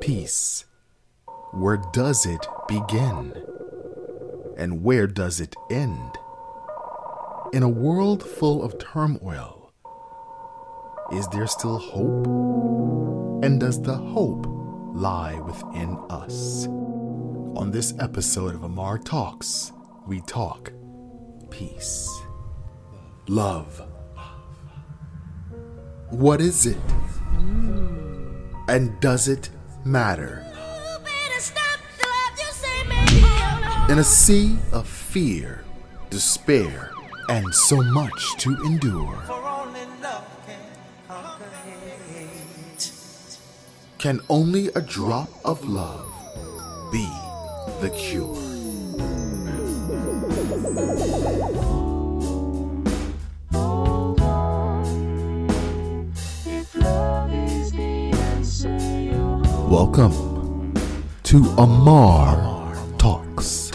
Peace. Where does it begin? And where does it end? In a world full of turmoil, is there still hope? And does the hope lie within us? On this episode of Amar Talks, we talk peace, love. What is it? Mm. And does it matter? In a sea of fear, despair, and so much to endure, can only a drop of love be the cure? Welcome to Amar Talks.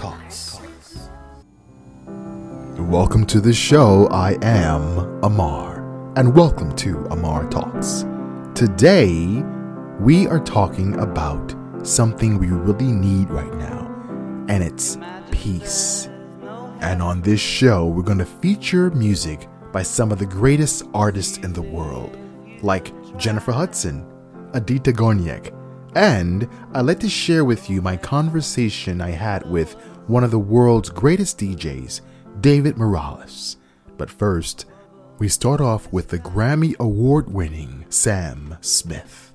Welcome to the show. I am Amar, and welcome to Amar Talks. Today, we are talking about something we really need right now, and it's peace. And on this show, we're going to feature music by some of the greatest artists in the world, like Jennifer Hudson, Aditya Gonyek, and I'd like to share with you my conversation I had with one of the world's greatest DJs, David Morales. But first, we start off with the Grammy Award winning Sam Smith.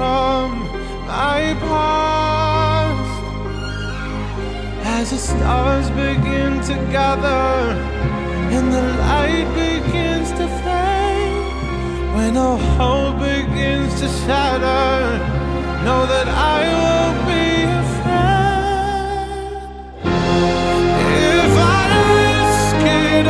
From my past. As the stars begin to gather and the light begins to fade, when all hope begins to shatter, know that I won't be afraid. If I risk it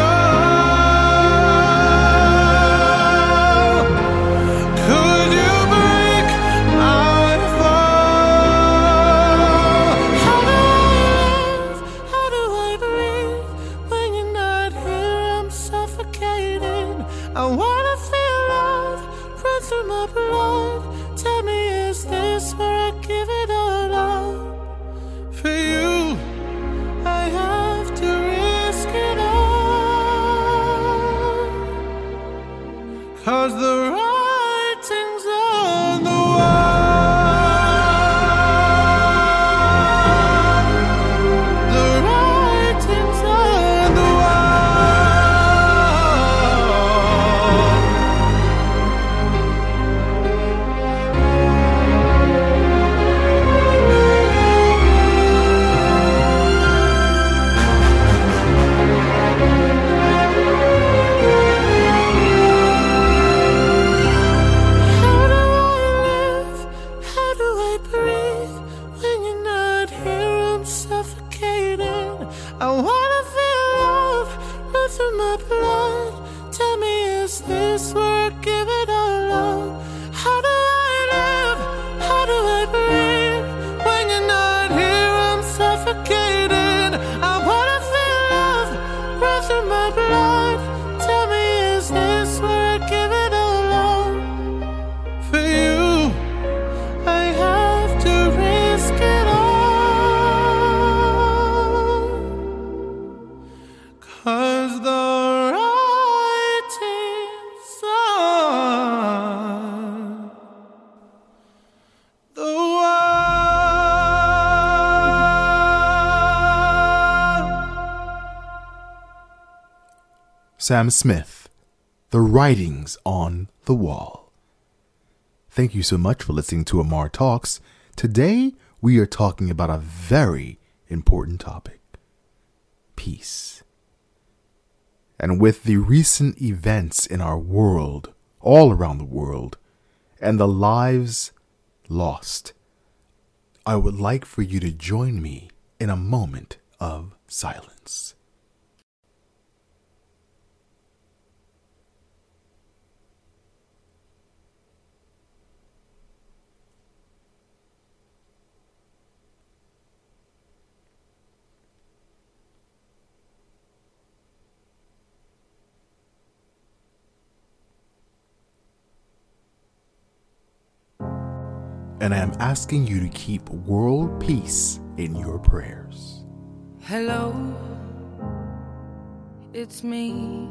Sam Smith, The Writings on the Wall. Thank you so much for listening to Amar Talks. Today, we are talking about a very important topic peace. And with the recent events in our world, all around the world, and the lives lost, I would like for you to join me in a moment of silence. And I am asking you to keep world peace in your prayers. Hello, it's me.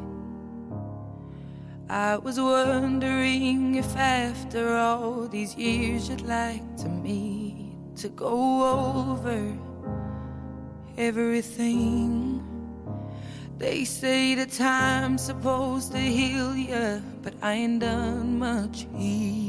I was wondering if after all these years you'd like to meet to go over everything. They say the time's supposed to heal you, but I ain't done much healing.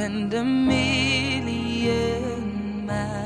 and a million miles.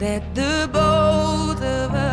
That the both of us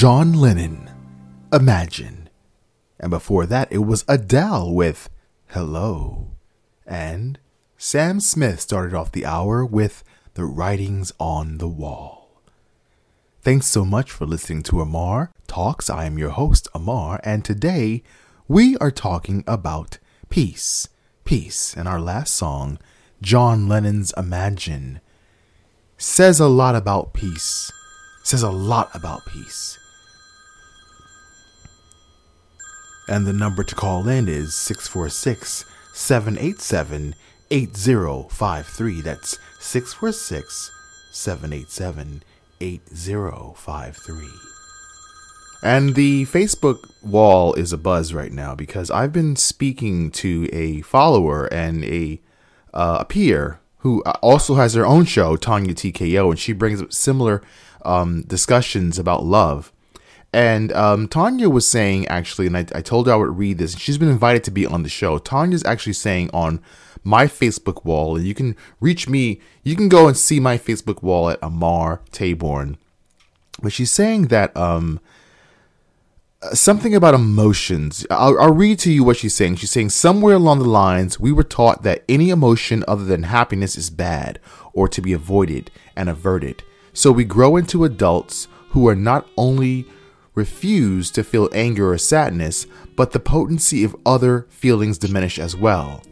John Lennon, Imagine. And before that, it was Adele with Hello. And Sam Smith started off the hour with The Writings on the Wall. Thanks so much for listening to Amar Talks. I am your host, Amar, and today we are talking about peace. Peace. And our last song, John Lennon's Imagine, says a lot about peace. Says a lot about peace. And the number to call in is 646 787 8053. That's 646 787 8053. And the Facebook wall is a buzz right now because I've been speaking to a follower and a, uh, a peer who also has her own show, Tanya TKO, and she brings up similar um, discussions about love. And um, Tanya was saying, actually, and I, I told her I would read this. She's been invited to be on the show. Tanya's actually saying on my Facebook wall, and you can reach me, you can go and see my Facebook wall at Amar Taborn. But she's saying that um, something about emotions. I'll, I'll read to you what she's saying. She's saying somewhere along the lines, we were taught that any emotion other than happiness is bad or to be avoided and averted. So we grow into adults who are not only refuse to feel anger or sadness, but the potency of other feelings diminish as well.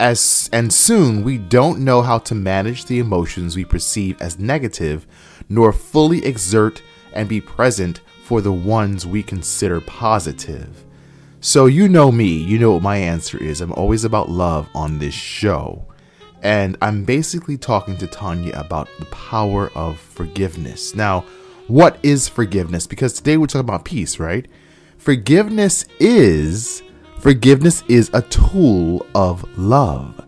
As and soon we don't know how to manage the emotions we perceive as negative, nor fully exert and be present for the ones we consider positive. So you know me, you know what my answer is. I'm always about love on this show. And I'm basically talking to Tanya about the power of forgiveness. Now, what is forgiveness? Because today we're talking about peace, right? Forgiveness is forgiveness is a tool of love.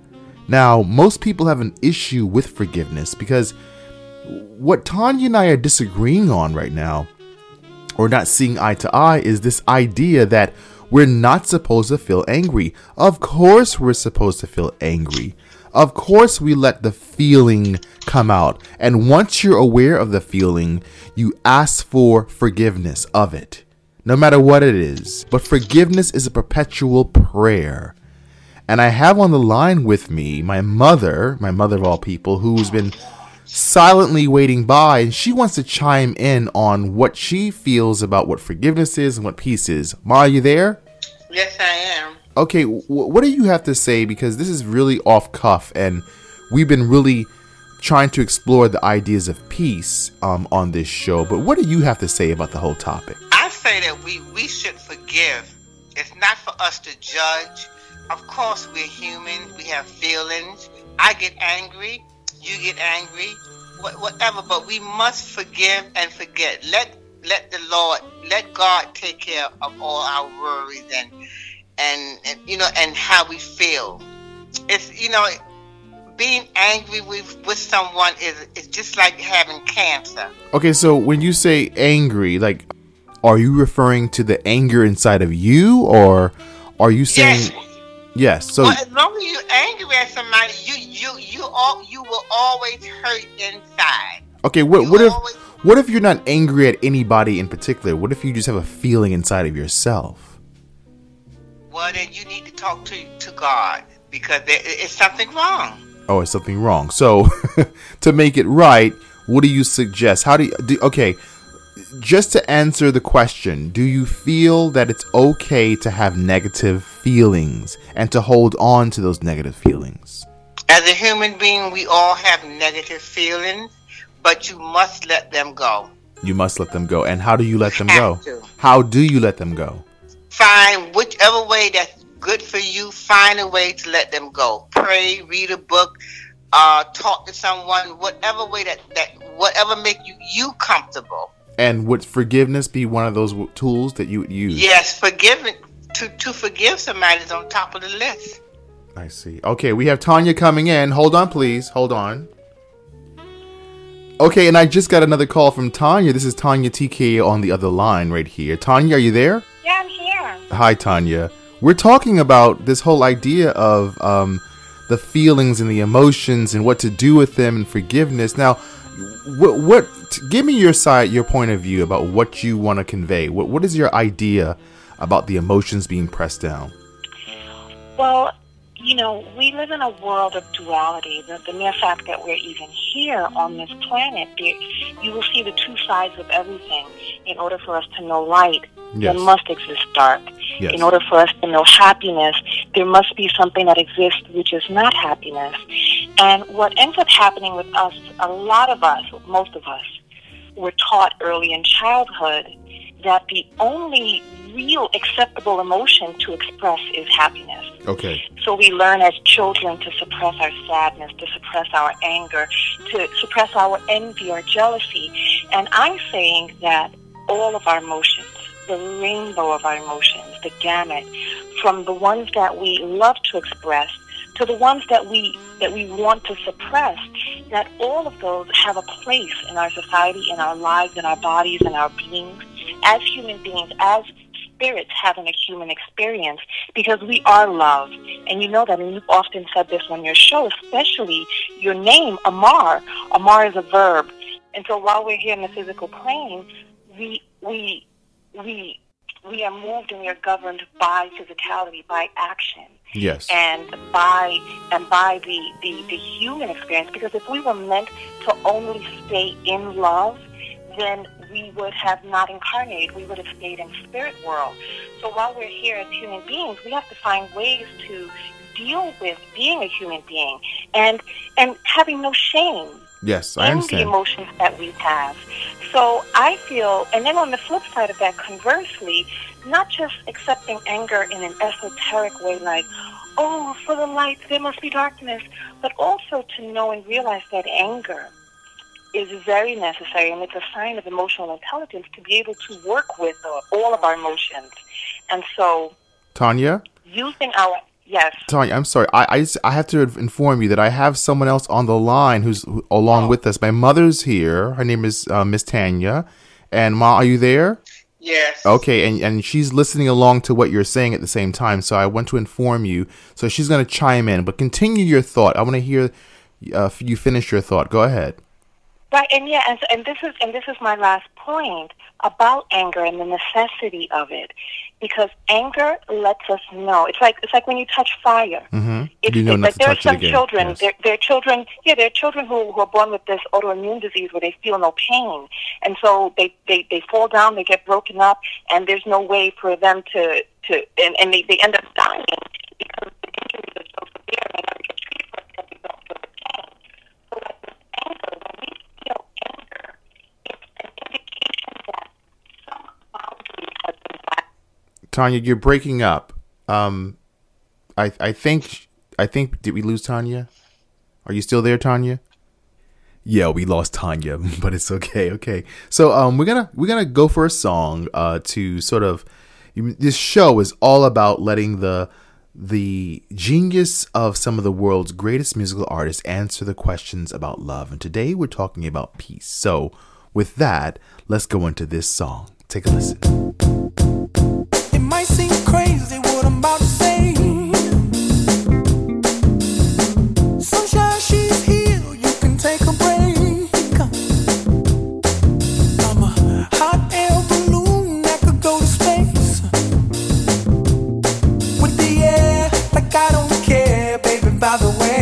Now, most people have an issue with forgiveness because what Tanya and I are disagreeing on right now, or not seeing eye to eye, is this idea that we're not supposed to feel angry. Of course, we're supposed to feel angry. Of course, we let the feeling come out. And once you're aware of the feeling, you ask for forgiveness of it, no matter what it is. But forgiveness is a perpetual prayer. And I have on the line with me my mother, my mother of all people, who's been silently waiting by, and she wants to chime in on what she feels about what forgiveness is and what peace is. Ma, are you there? Yes, I am. Okay, what do you have to say? Because this is really off cuff, and we've been really trying to explore the ideas of peace um, on this show. But what do you have to say about the whole topic? I say that we, we should forgive. It's not for us to judge. Of course, we're human. We have feelings. I get angry. You get angry. Wh- whatever. But we must forgive and forget. Let let the Lord, let God take care of all our worries and and, and you know and how we feel. It's you know being angry with with someone is is just like having cancer. Okay, so when you say angry, like, are you referring to the anger inside of you, or are you saying Yes. yes? So well, as long as you're angry at somebody, you you you all you will always hurt inside. okay, what you what if what if you're not angry at anybody in particular? What if you just have a feeling inside of yourself? Well, then you need to talk to to God because there is something wrong. Oh, is something wrong? So to make it right, what do you suggest? How do you do, okay? Just to answer the question, do you feel that it's okay to have negative feelings and to hold on to those negative feelings? As a human being, we all have negative feelings, but you must let them go. You must let them go. And how do you let them go? to. How do you let them go? Find whichever way that's good for you, find a way to let them go. Pray, read a book, uh, talk to someone, whatever way that, that whatever make you you comfortable. And would forgiveness be one of those w- tools that you would use? Yes, forgiving to to forgive somebody is on top of the list. I see. Okay, we have Tanya coming in. Hold on, please. Hold on. Okay, and I just got another call from Tanya. This is Tanya TK on the other line right here. Tanya, are you there? Hi, Tanya. We're talking about this whole idea of um, the feelings and the emotions and what to do with them and forgiveness. Now, what, what? Give me your side, your point of view about what you want to convey. What, what is your idea about the emotions being pressed down? Well, you know, we live in a world of duality. The, the mere fact that we're even here on this planet, you will see the two sides of everything. In order for us to know light, Yes. there must exist dark. Yes. In order for us to know happiness, there must be something that exists which is not happiness. And what ends up happening with us, a lot of us, most of us, were taught early in childhood that the only real acceptable emotion to express is happiness. Okay. So we learn as children to suppress our sadness, to suppress our anger, to suppress our envy or jealousy. And I'm saying that all of our emotions, the rainbow of our emotions, the gamut, from the ones that we love to express to the ones that we that we want to suppress, that all of those have a place in our society, in our lives, in our bodies, in our beings, as human beings, as spirits having a human experience because we are love. And you know that, and you've often said this on your show, especially your name, Amar. Amar is a verb. And so while we're here in the physical plane, we, we, we, we are moved and we are governed by physicality, by action Yes. and by and by the, the, the human experience because if we were meant to only stay in love then we would have not incarnated we would have stayed in spirit world so while we're here as human beings we have to find ways to deal with being a human being and and having no shame yes, I in the emotions that we have. So I feel, and then on the flip side of that, conversely, not just accepting anger in an esoteric way, like, oh, for the light, there must be darkness, but also to know and realize that anger is very necessary, and it's a sign of emotional intelligence to be able to work with uh, all of our emotions. And so, Tanya? using our yes, Tanya, I'm sorry. I, I, I have to inform you that I have someone else on the line who's who, along Oh. with us. My mother's here. Her name is uh, Miss Tanya. And Ma, are you there? Yes. Okay, and, and she's listening along to what you're saying at the same time. So I want to inform you. So she's going to chime in, but continue your thought. I want to hear uh, you finish your thought. Go ahead. Right, and yeah, and, and this is and this is my last point about anger and the necessity of it, because anger lets us know. It's like it's like when you touch fire. Mm-hmm. It's, You know it's like to there are some children. Yes. They're, they're children. Yeah, there are children who, who are born with this autoimmune disease where they feel no pain, and so they, they, they fall down, they get broken up, and there's no way for them to to and, and they, they end up dying because the injuries are so severe and they never get treated for it because they don't feel the pain. So like with anger, when we feel anger, it's an indication that some boundary has been violated. Tanya, you're breaking up. Um, I I think I think did we lose Tanya? Are you still there, Tanya? Yeah, we lost Tanya, but it's okay. Okay, so um, we're gonna we're gonna go for a song uh to sort of this show is all about letting the the genius of some of the world's greatest musical artists answer the questions about love, and today we're talking about peace. So, with that, let's go into this song. Take a listen. The way.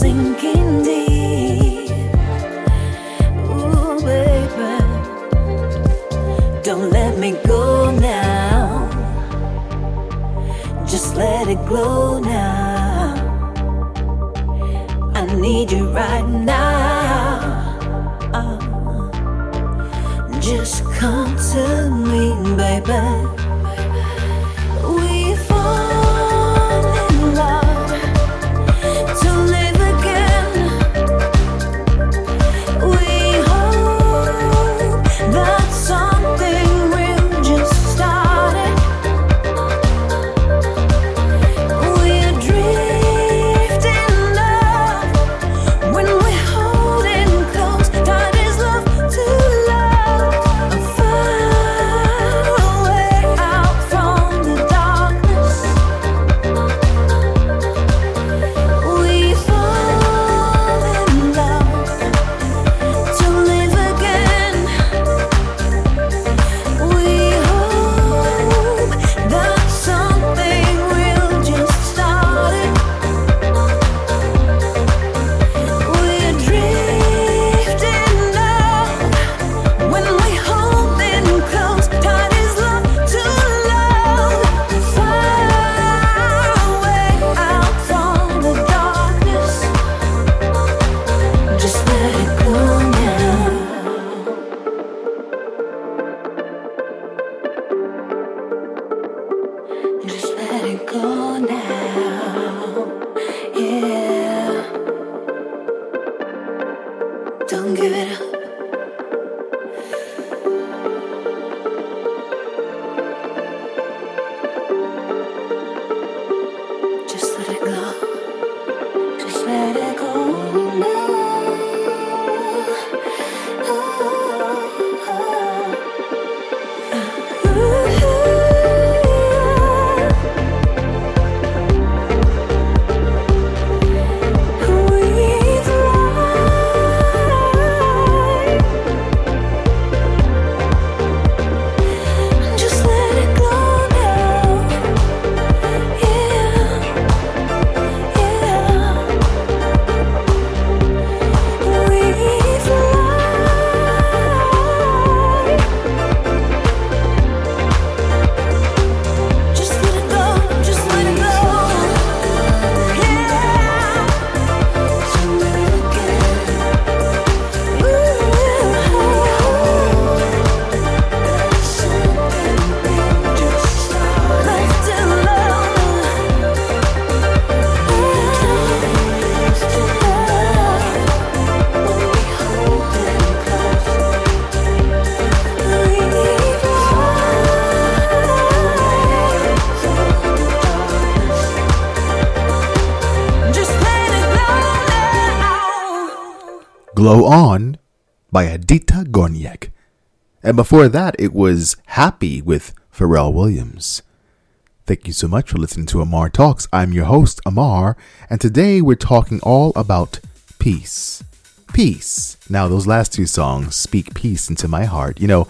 sinking. Glow On by Edyta Górniak. And before that, it was Happy with Pharrell Williams. Thank you so much for listening to Amar Talks. I'm your host, Amar, and today we're talking all about peace. Peace. Now, those last two songs speak peace into my heart. You know,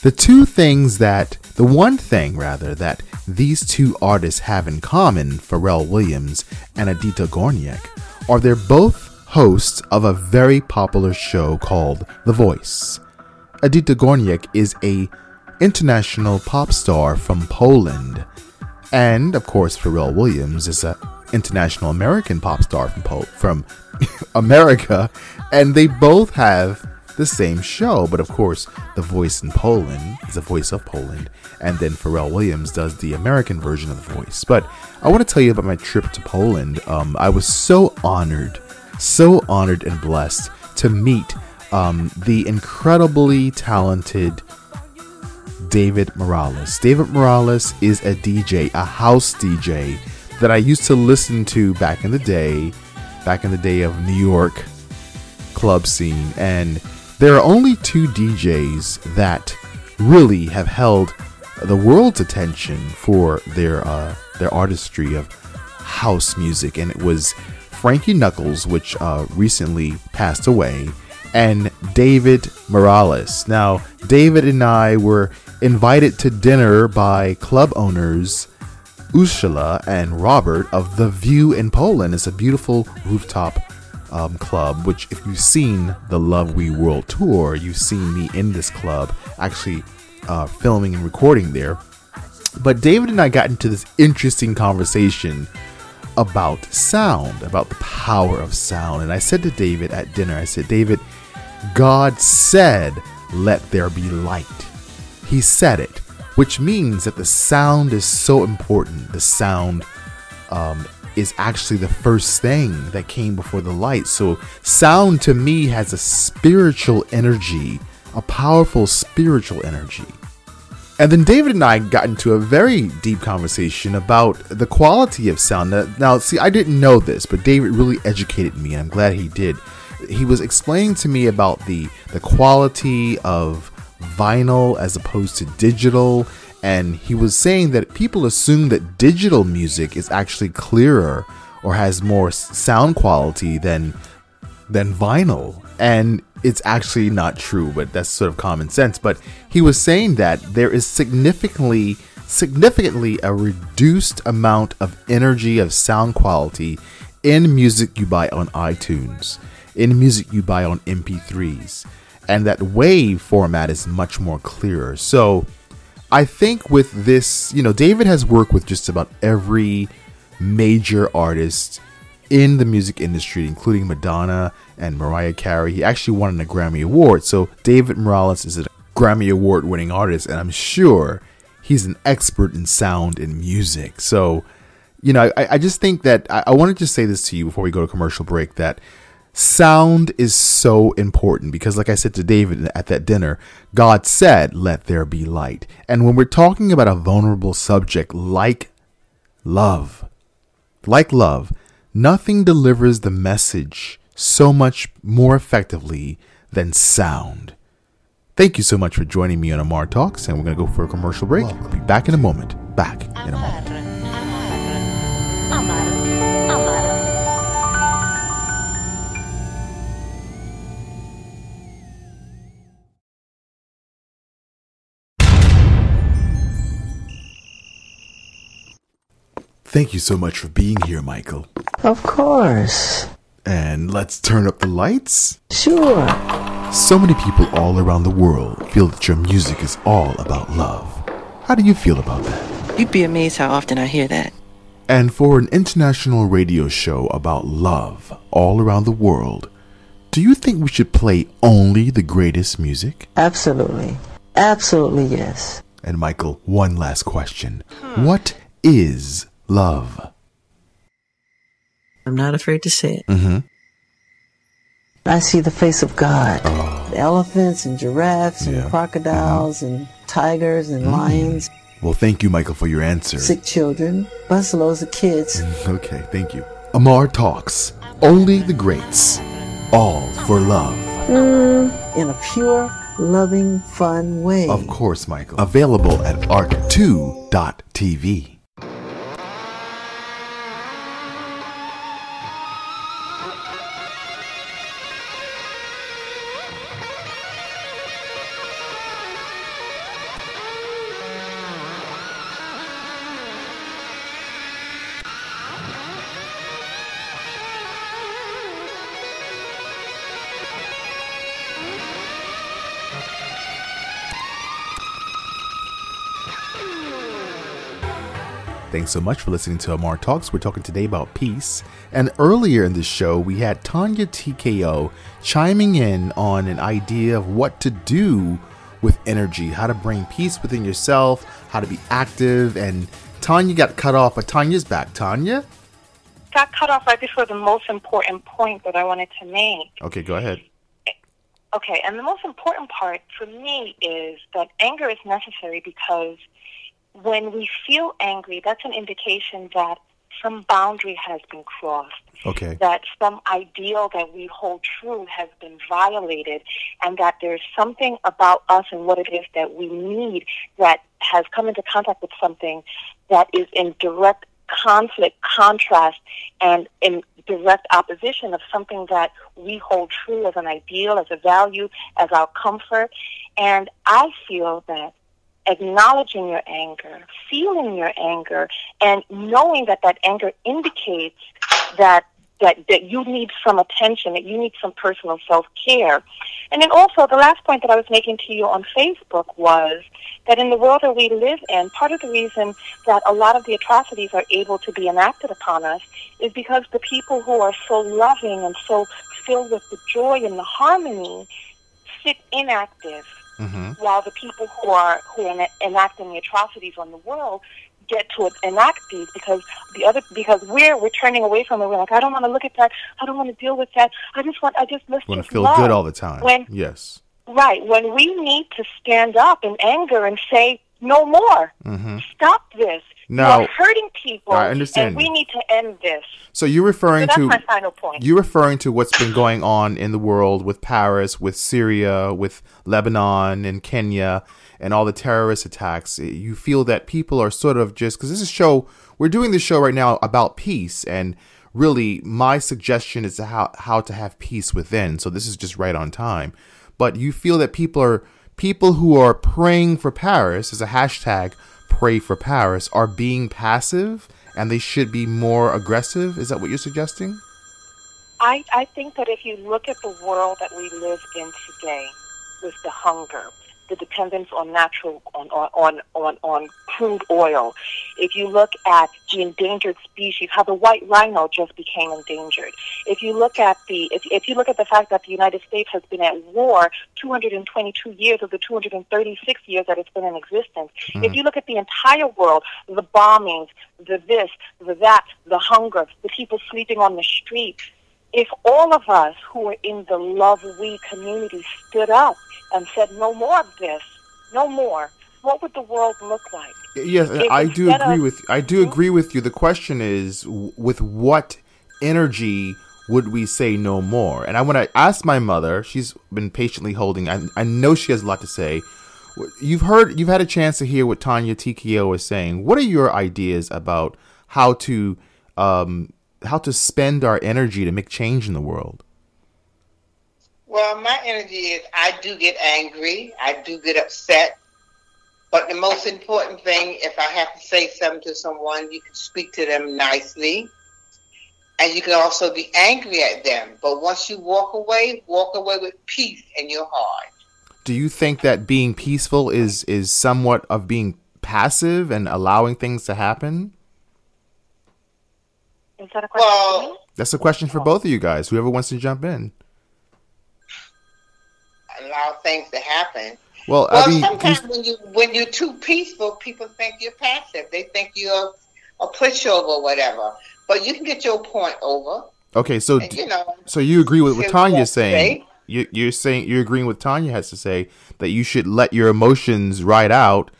the two things that, the one thing rather, that these two artists have in common, Pharrell Williams and Edyta Górniak, are they're both hosts of a very popular show called The Voice. Edyta Górniak is a international pop star from Poland, and of course Pharrell Williams is a international American pop star from Pol- from America, and they both have the same show. But of course, The Voice in Poland is the voice of Poland, and then Pharrell Williams does the American version of The Voice. But I want to tell you about my trip to Poland. Um, I was so honored, so honored and blessed to meet um, the incredibly talented David Morales. David Morales is a DJ, a house DJ that I used to listen to back in the day, back in the day of New York club scene. And there are only two DJs that really have held the world's attention for their uh, their artistry of house music, and it was Frankie Knuckles, which uh, recently passed away, and David Morales. Now, David and I were invited to dinner by club owners Ursula and Robert of The View in Poland. It's a beautiful rooftop um, club, which, if you've seen the Love We World tour, you've seen me in this club actually uh, filming and recording there. But David and I got into this interesting conversation about sound, about the power of sound. And I said to David at dinner, I said, David, God said, let there be light. He said it, which means that the sound is so important. The sound um, is actually the first thing that came before the light. So, sound to me has a spiritual energy, a powerful spiritual energy. And then David and I got into a very deep conversation about the quality of sound. Now, see, I didn't know this, but David really educated me, and I'm glad he did. He was explaining to me about the the quality of vinyl as opposed to digital, and he was saying that people assume that digital music is actually clearer or has more sound quality than than vinyl. And it's actually not true, but that's sort of common sense. But he was saying that there is significantly significantly a reduced amount of energy of sound quality in music you buy on iTunes, in music you buy on MP3s, and that wave format is much more clearer. So I think with this, you know, David has worked with just about every major artist in the music industry, including Madonna and Mariah Carey. He actually won a Grammy Award. So David Morales is a Grammy Award winning artist, and I'm sure he's an expert in sound and music. So, you know, I, I just think that I, I wanted to say this to you before we go to commercial break that Sound is so important because, like I said to David at that dinner, God said, Let there be light. And when we're talking about a vulnerable subject like love, like love, nothing delivers the message so much more effectively than sound. Thank you so much for joining me on Amar Talks, and we're going to go for a commercial break. I'll be back in a moment. Back in a moment. Thank you so much for being here, Michael. Of course. And let's turn up the lights. Sure. So many people all around the world feel that your music is all about love. How do you feel about that? You'd be amazed how often I hear that. And for an international radio show about love all around the world, do you think we should play only the greatest music? Absolutely. Absolutely, yes. And Michael, one last question. What is love? I'm not afraid to say it. Mm-hmm. I see the face of God. The elephants and giraffes and Yeah. crocodiles and tigers and lions, Well, thank you, Michael, for your answer. sick children, busloads of kids. Okay, thank you. Amar Talks. Only the greats. All for love. Mm, in a pure, loving, fun way. Of course, Michael. Available at ark2.tv. Thanks so much for listening to Amar Talks. We're talking today about peace. And earlier in the show, we had Tanya TKO chiming in on an idea of what to do with energy, how to bring peace within yourself, how to be active. And Tanya got cut off, but Tanya's back. Tanya? Got cut off right before the most important point that I wanted to make. Okay, go ahead. Okay, and the most important part for me is that anger is necessary because when we feel angry, that's an indication that some boundary has been crossed, Okay. that some ideal that we hold true has been violated, and that there's something about us and what it is that we need that has come into contact with something that is in direct conflict, contrast, and in direct opposition of something that we hold true as an ideal, as a value, as our comfort. And I feel that acknowledging your anger, feeling your anger, and knowing that that anger indicates that that, that you need some attention, that you need some personal self care. And then also, the last point that I was making to you on Facebook was that in the world that we live in, part of the reason that a lot of the atrocities are able to be enacted upon us is because the people who are so loving and so filled with the joy and the harmony sit inactive Mm-hmm. while the people who are who are enacting the atrocities on the world get to enact these because the other because we're we're turning away from it. We're like, I don't want to look at that. I don't want to deal with that. I just want I just let's Want to feel love. good all the time. When yes. right when we need to stand up in anger and say no more. Mm-hmm. Stop this. Now- You're hurting people. I understand And we need to end this. So you're So referring that's to my final point. You're referring to what's been going on in the world with Paris, with Syria, with Lebanon and Kenya, and all the terrorist attacks. You feel that people are sort of just because this is a show. We're doing this show right now about peace, and really, my suggestion is how how to have peace within. So this is just right on time. But you feel that people are people who are praying for Paris as a hashtag pray for Paris are being passive and they should be more aggressive. Is that what you're suggesting? I, I think that if you look at the world that we live in today, with the hunger, the dependence on natural on on on on, crude oil, if you look at the endangered species, how the white rhino just became endangered. If you look at the if, if you look at the fact that the United States has been at war 222 years of the 236 years that it's been in existence, hmm. if you look at the entire world, the bombings, the this, the that, the hunger, the people sleeping on the streets, if all of us who are in the Love We community stood up and said, no more of this, no more, what would the world look like? Yes, If I do agree of- with I do agree with you. The question is, with what energy would we say no more? And I want to ask my mother. She's been patiently holding. I, I know she has a lot to say. You've heard, you've had a chance to hear what Tanya TKO is saying. What are your ideas about how to, um, how to spend our energy to make change in the world? Well, my energy is I do get angry, I do get upset, but the most important thing, if I have to say something to someone, you can speak to them nicely, and you can also be angry at them. But once you walk away, walk away with peace in your heart. Do you think that being peaceful is is somewhat of being passive and allowing things to happen? Is that a question for me? Well, That's a question for both of you guys. Whoever wants to jump in. allow things to happen. Well, Well, I mean, sometimes you- when you when you're too peaceful, people think you're passive. They think you're a pushover or whatever. But you can get your point over, okay, so and you know. so you agree with what Here's Tanya's saying. say. You, you're saying you're agreeing with Tanya has to say that you should let your emotions ride out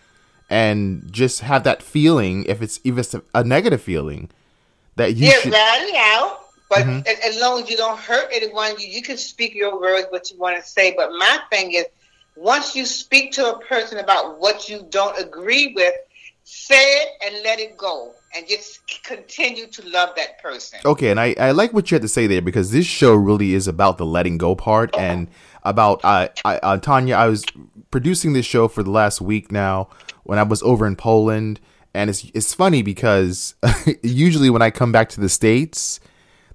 and just have that feeling, if it's even a, a negative feeling, that you Yeah, should. it out. But Mhm. as, as long as you don't hurt anyone, you, you can speak your words, what you want to say. But my thing is, once you speak to a person about what you don't agree with, say it and let it go, and just continue to love that person. Okay, and I, I like what you had to say there because this show really is about the letting go part and about uh, I, uh, Tanya. I was producing this show for the last week now when I was over in Poland, and it's it's funny because usually when I come back to the states,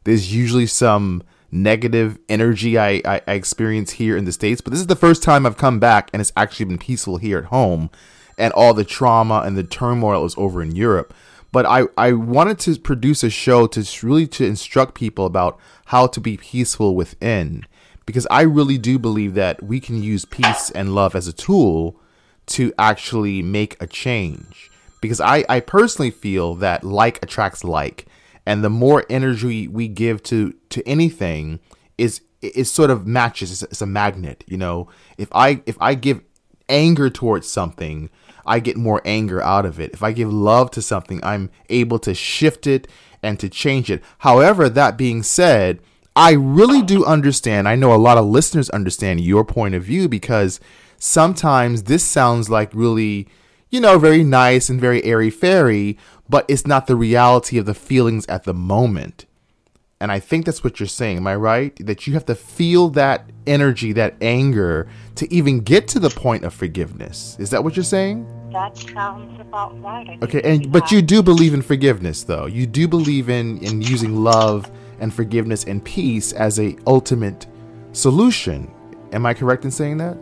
there's usually some negative energy I, I, experience here in the states. But this is the first time I've come back and it's actually been peaceful here at home, and all the trauma and the turmoil is over in Europe but I, I wanted to produce a show to really to instruct people about how to be peaceful within because I really do believe that we can use peace and love as a tool to actually make a change because I, I personally feel that like attracts like and the more energy we give to to anything is it sort of matches it's, it's a magnet you know if I if I give anger towards something, I get more anger out of it. If I give love to something, I'm able to shift it and to change it. However, that being said, I really do understand. I know a lot of listeners understand your point of view because sometimes this sounds like really, you know, very nice and very airy fairy, but it's not the reality of the feelings at the moment. And I think that's what you're saying. Am I right? That you have to feel that energy, that anger, to even get to the point of forgiveness. Is that what you're saying? That sounds about right. Okay, and but you do believe in forgiveness, though. You do believe in in using love and forgiveness and peace as a ultimate solution. Am I correct in saying that?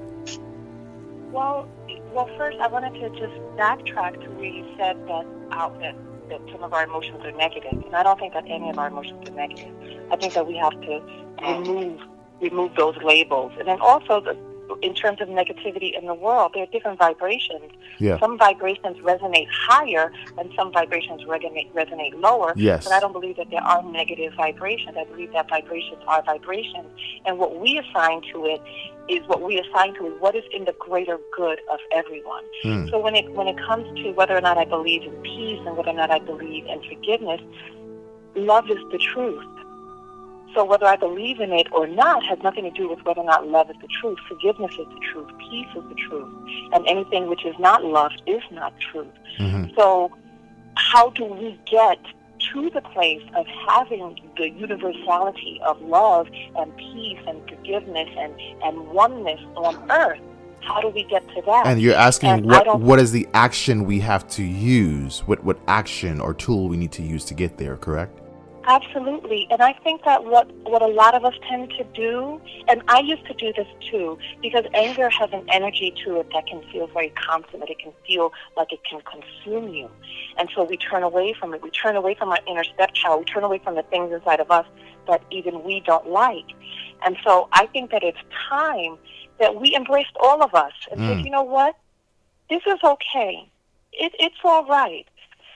Well, well, first I wanted to just backtrack to where you said that out that, that some of our emotions are negative, and I don't think that any of our emotions are negative. I think that we have to mm. remove remove those labels, and then also the, in terms of negativity in the world, there are different vibrations. Yeah. Some vibrations resonate higher, and some vibrations resonate resonate lower. Yes. But I don't believe that there are negative vibrations. I believe that vibrations are vibrations, and what we assign to it is what we assign to it. What is in the greater good of everyone. Hmm. So when it when it comes to whether or not I believe in peace and whether or not I believe in forgiveness, love is the truth. So whether I believe in it or not has nothing to do with whether or not love is the truth. Forgiveness is the truth. Peace is the truth. And anything which is not love is not truth. Mhm. So how do we get to the place of having the universality of love and peace and forgiveness and, and oneness on earth? How do we get to that? And you're asking And what what is the action we have to use? What what action or tool we need to use to get there, correct? Absolutely. And I think that what, what a lot of us tend to do, and I used to do this too, because anger has an energy to it that can feel very consummate. It can feel like it can consume you. And so we turn away from it. We turn away from our inner stepchild. We turn away from the things inside of us that even we don't like. And so I think that it's time that we embraced all of us and said, Mm. you know what? This is okay. It, it's all right.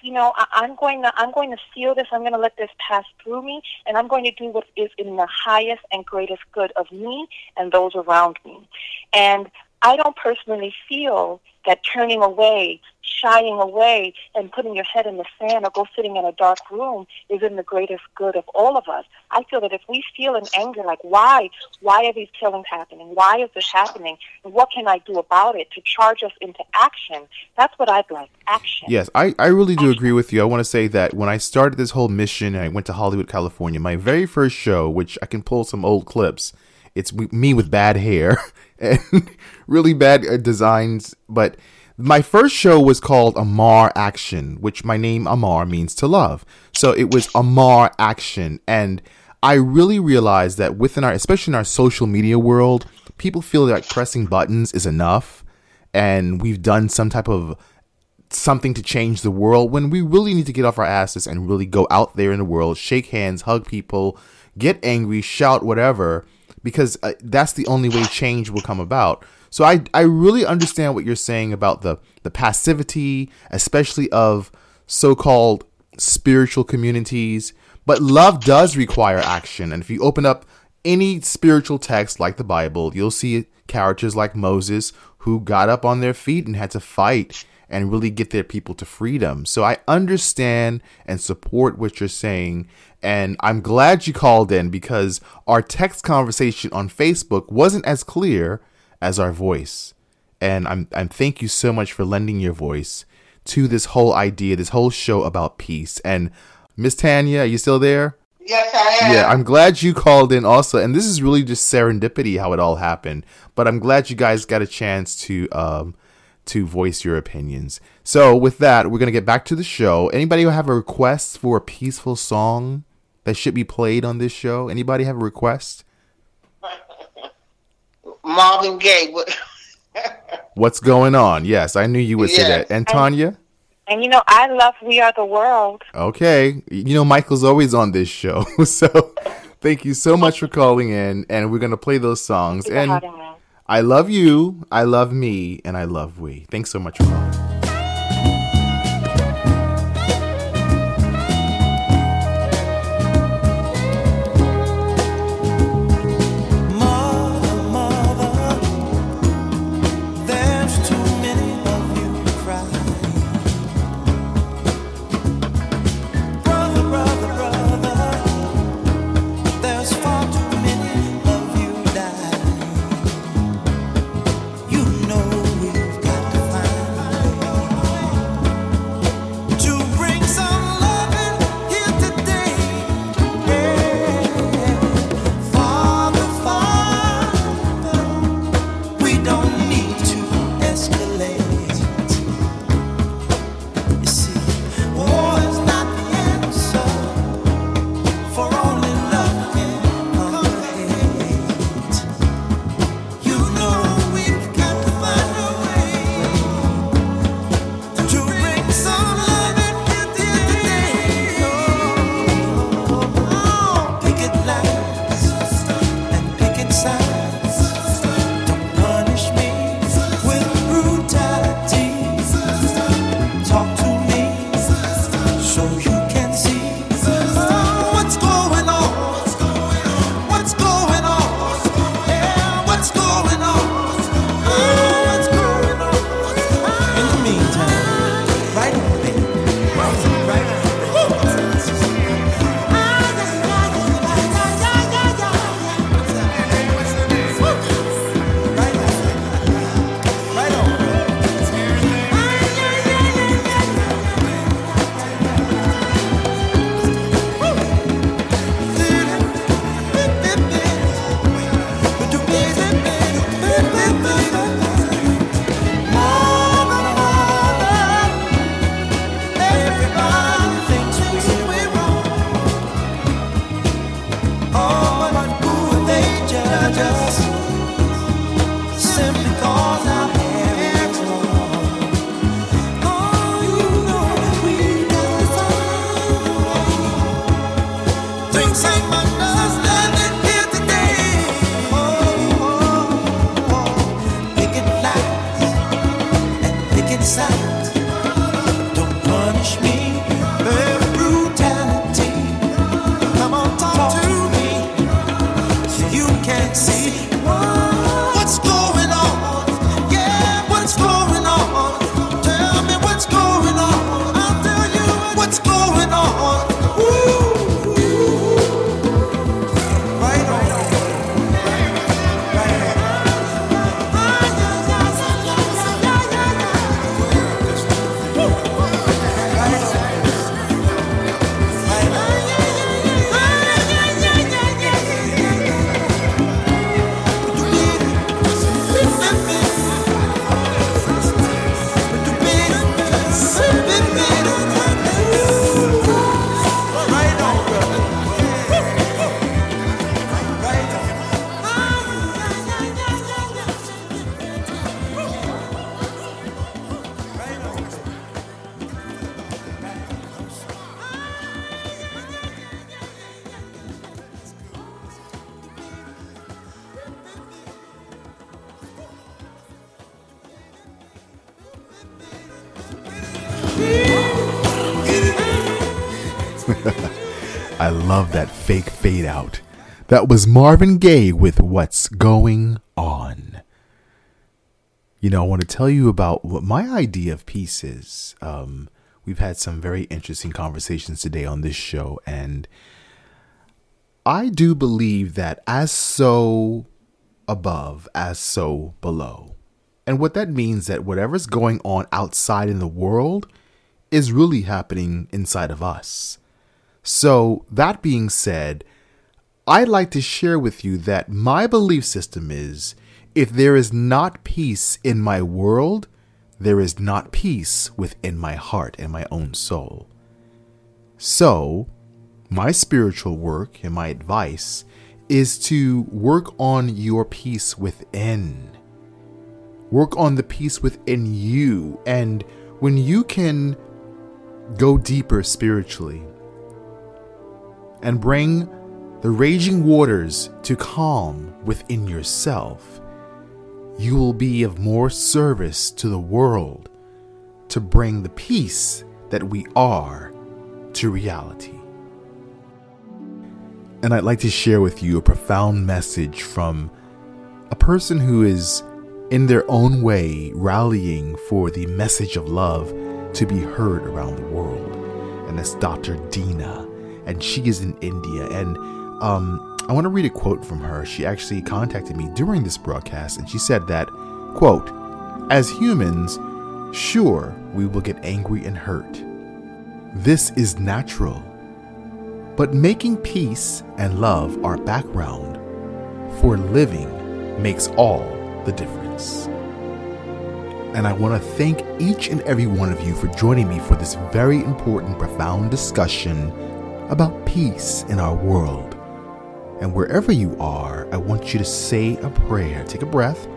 You know, I, I'm going to I'm going to feel this. I'm going to let this pass through me, and I'm going to do what is in the highest and greatest good of me and those around me. And I don't personally feel that turning away, shying away, and putting your head in the sand or go sitting in a dark room is in the greatest good of all of us. I feel that if we feel an anger, like why, why are these killings happening? Why is this happening? And what can I do about it to charge us into action? That's what I'd like. Action. Yes, I, I really do agree with you. I want to say that when I started this whole mission and I went to Hollywood, California, my very first show, which I can pull some old clips, it's me with bad hair and really bad uh, designs. But my first show was called Amar Action, which my name Amar means to love. So it was Amar Action. And I really realized that within our, especially in our social media world, people feel like pressing buttons is enough. And we've done some type of something to change the world when we really need to get off our asses and really go out there in the world, shake hands, hug people, get angry, shout, whatever because uh, that's the only way change will come about. So I I really understand what you're saying about the the passivity, especially of so-called spiritual communities, but love does require action. And if you open up any spiritual text like the Bible, you'll see characters like Moses who got up on their feet and had to fight and really get their people to freedom. So I understand and support what you're saying. And I'm glad you called in because our text conversation on Facebook wasn't as clear as our voice. And I'm, I'm thank you so much for lending your voice to this whole idea, this whole show about peace. And Miss Tanya, are you still there? Yes, I am. Yeah, I'm glad you called in also. And this is really just serendipity how it all happened. But I'm glad you guys got a chance to um, to voice your opinions. So with that, we're gonna get back to the show. Anybody have a request for a peaceful song that should be played on this show? Anybody have a request? Marvin Gaye. What's going on? Yes, I knew you would say that. And Tanya? And you know, I love We Are the World. Okay. You know Michael's always on this show. So thank you so much for calling in and we're gonna play those songs. He's And hot and well. I love you, I love me, and I love we. Thanks so much for calling. Love that fake fade out. That was Marvin Gaye with What's Going On. You know, I want to tell you about what my idea of peace is. Um, we've had some very interesting conversations today on this show, and I do believe that as so above, as so below. And what that means that whatever's going on outside in the world is really happening inside of us. So, that being said, I'd like to share with you that my belief system is if there is not peace in my world, there is not peace within my heart and my own soul. So, my spiritual work and my advice is to work on your peace within. Work on the peace within you. And when you can go deeper spiritually and bring the raging waters to calm within yourself, you will be of more service to the world to bring the peace that we are to reality. And I'd like to share with you a profound message from a person who is, in their own way, rallying for the message of love to be heard around the world. And that's Dr. Dina. And she is in India. And um, I want to read a quote from her. She actually contacted me during this broadcast, and she said that, quote, as humans, sure, we will get angry and hurt. This is natural. But making peace and love our background for living makes all the difference. And I want to thank each and every one of you for joining me for this very important, profound discussion about peace in our world. And wherever you are, I want you to say a prayer. Take a breath.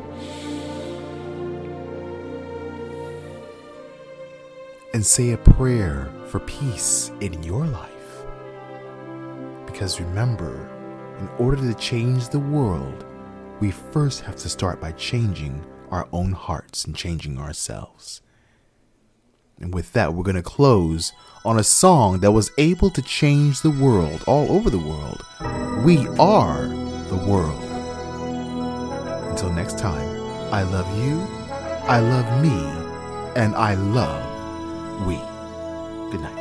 And say a prayer for peace in your life. Because remember, in order to change the world, we first have to start by changing our own hearts and changing ourselves. And with that, we're going to close on a song that was able to change the world all over the world. We are the world. Until next time, I love you, I love me, and I love we. Good night.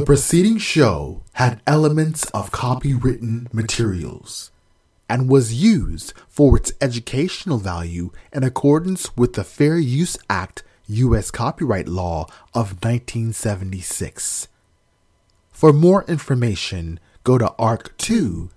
The preceding show had elements of copywritten materials. and was used for its educational value in accordance with the Fair Use Act U.S. copyright law of 1976. For more information, go to ark2.tv.